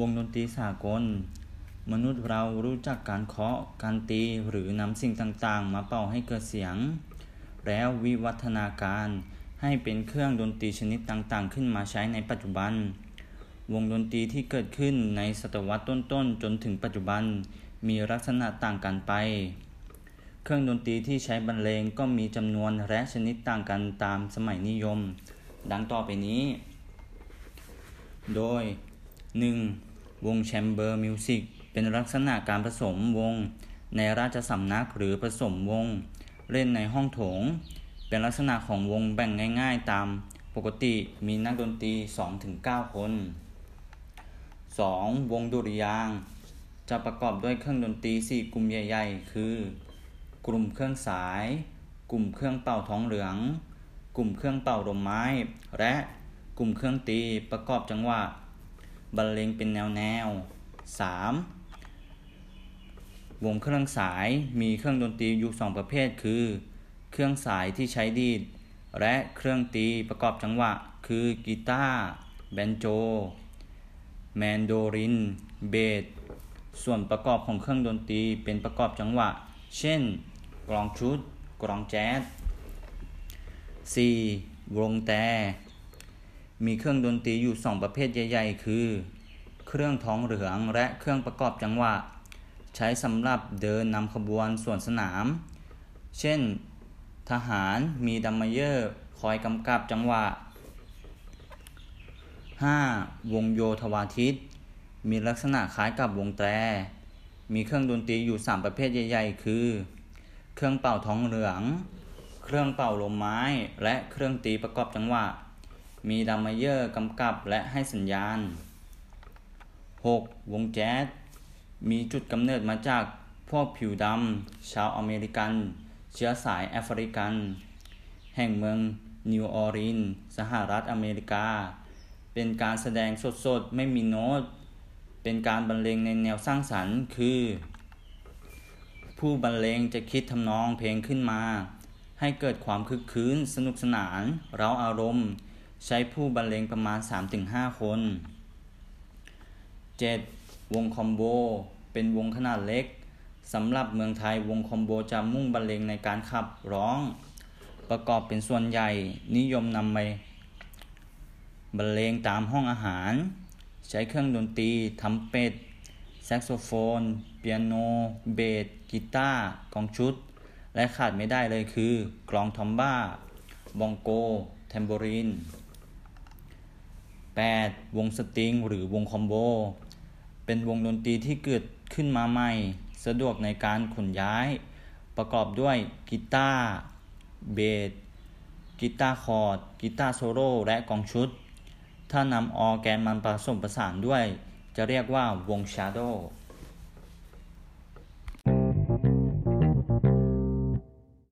วงดนตรีสากล มนุษย์เรารู้จักการเคาะ การตีหรือนำสิ่งต่างๆ มาเป่าให้เกิดเสียง แล้ววิวัฒนาการให้เป็นเครื่องดนตรีชนิดต่างๆ ขึ้นมาใช้ในปัจจุบัน วงดนตรีที่เกิดขึ้นในศตวรรษต้นๆ จนถึงปัจจุบันมีลักษณะต่างกันไป เครื่องดนตรีที่ใช้บรรเลงก็มีจำนวนและชนิดต่างกันตามสมัยนิยม ดังต่อไปนี้ โดย 1. วง chamber music เป็นลักษณะการผสมวง ในราชสำนักหรือผสมวง เล่นในห้องโถง เป็นลักษณะของวงแบ่งง่าย ๆ ตามปกติมีนักดนตรี 2-9 คน 2. วงดุริยางค์ จะประกอบด้วยเครื่องดนตรี 4 กลุ่มใหญ่ ๆ คือ กลุ่มเครื่องสาย กลุ่มเครื่องเป่าท้องเหลือง กลุ่มเครื่องเป่าลมไม้ และกลุ่มเครื่องตีประกอบจังหวะ บรรเลงเป็นแนวแนว 3. วงเครื่องสายมีเครื่องดนตรีอยู่สองประเภทคือ เครื่องสายที่ใช้ดีด และเครื่องตีประกอบจังหวะ คือกีตาร์แบนโจ แมนโดริน เบส ส่วนประกอบของเครื่องดนตรีเป็นประกอบจังหวะ เช่น กลองชุด กลองแจ๊ส 4. วงแตร มีเครื่องดนตรีอยู่สองประเภทใหญ่ ๆ คือ เครื่องทองเหลืองและเครื่องประกอบจังหวะ ใช้สำหรับเดินนำขบวนส่วนสนาม เช่น ทหารมี drum major คอยกำกับจังหวะ 5. วงโยธวาทิต มีลักษณะคล้ายกับวงแตร มีเครื่องดนตรีอยู่ 3 ประเภทใหญ่ ๆ คือ เครื่องเป่าทองเหลือง เครื่องเป่าลมไม้ และเครื่องตีประกอบจังหวะ มี drum major กำกับและให้สัญญาณ 6. วงแจ๊สมีจุดกำเนิดมาจากพวกผิวดำชาวอเมริกัน เชื้อสายแอฟริกัน แห่งเมืองนิวออร์ลีนส์สหรัฐอเมริกา เป็นการแสดงสดๆ ไม่มีโน้ต เป็นการบรรเลงในแนวสร้างสรรค์ คือ ผู้บรรเลงจะคิดทำนองเพลงขึ้นมา ให้เกิดความคึกคืนสนุกสนาน เร้าอารมณ์ ใช้ผู้บรรเลงประมาณ 3-5 คน 7. วงคอมโบ เป็นวงขนาดเล็กสำหรับเมืองไทยวงคอมโบจะมุ่งบรรเลงในการขับร้อง ประกอบเป็นส่วนใหญ่นิยมนำไปบรรเลงตามห้องอาหาร ใช้เครื่องดนตรีทรัมเป็ต แซกโซโฟน เปียโน เบสกีตาร์กลองชุด และขาดไม่ได้เลยคือ กลองทุมบ้า บองโก tambourine 8. วงสตริงหรือวงคอมโบ เป็นวงดนตรีที่เกิดขึ้นมาใหม่ สะดวกในการขนย้าย ประกอบด้วยกีตาร์ เบส กีตาร์คอร์ด กีตาร์โซโล่ และกลองชุด ถ้านำออร์แกนมาผสมประสานด้วย จะเรียกว่าวง shadow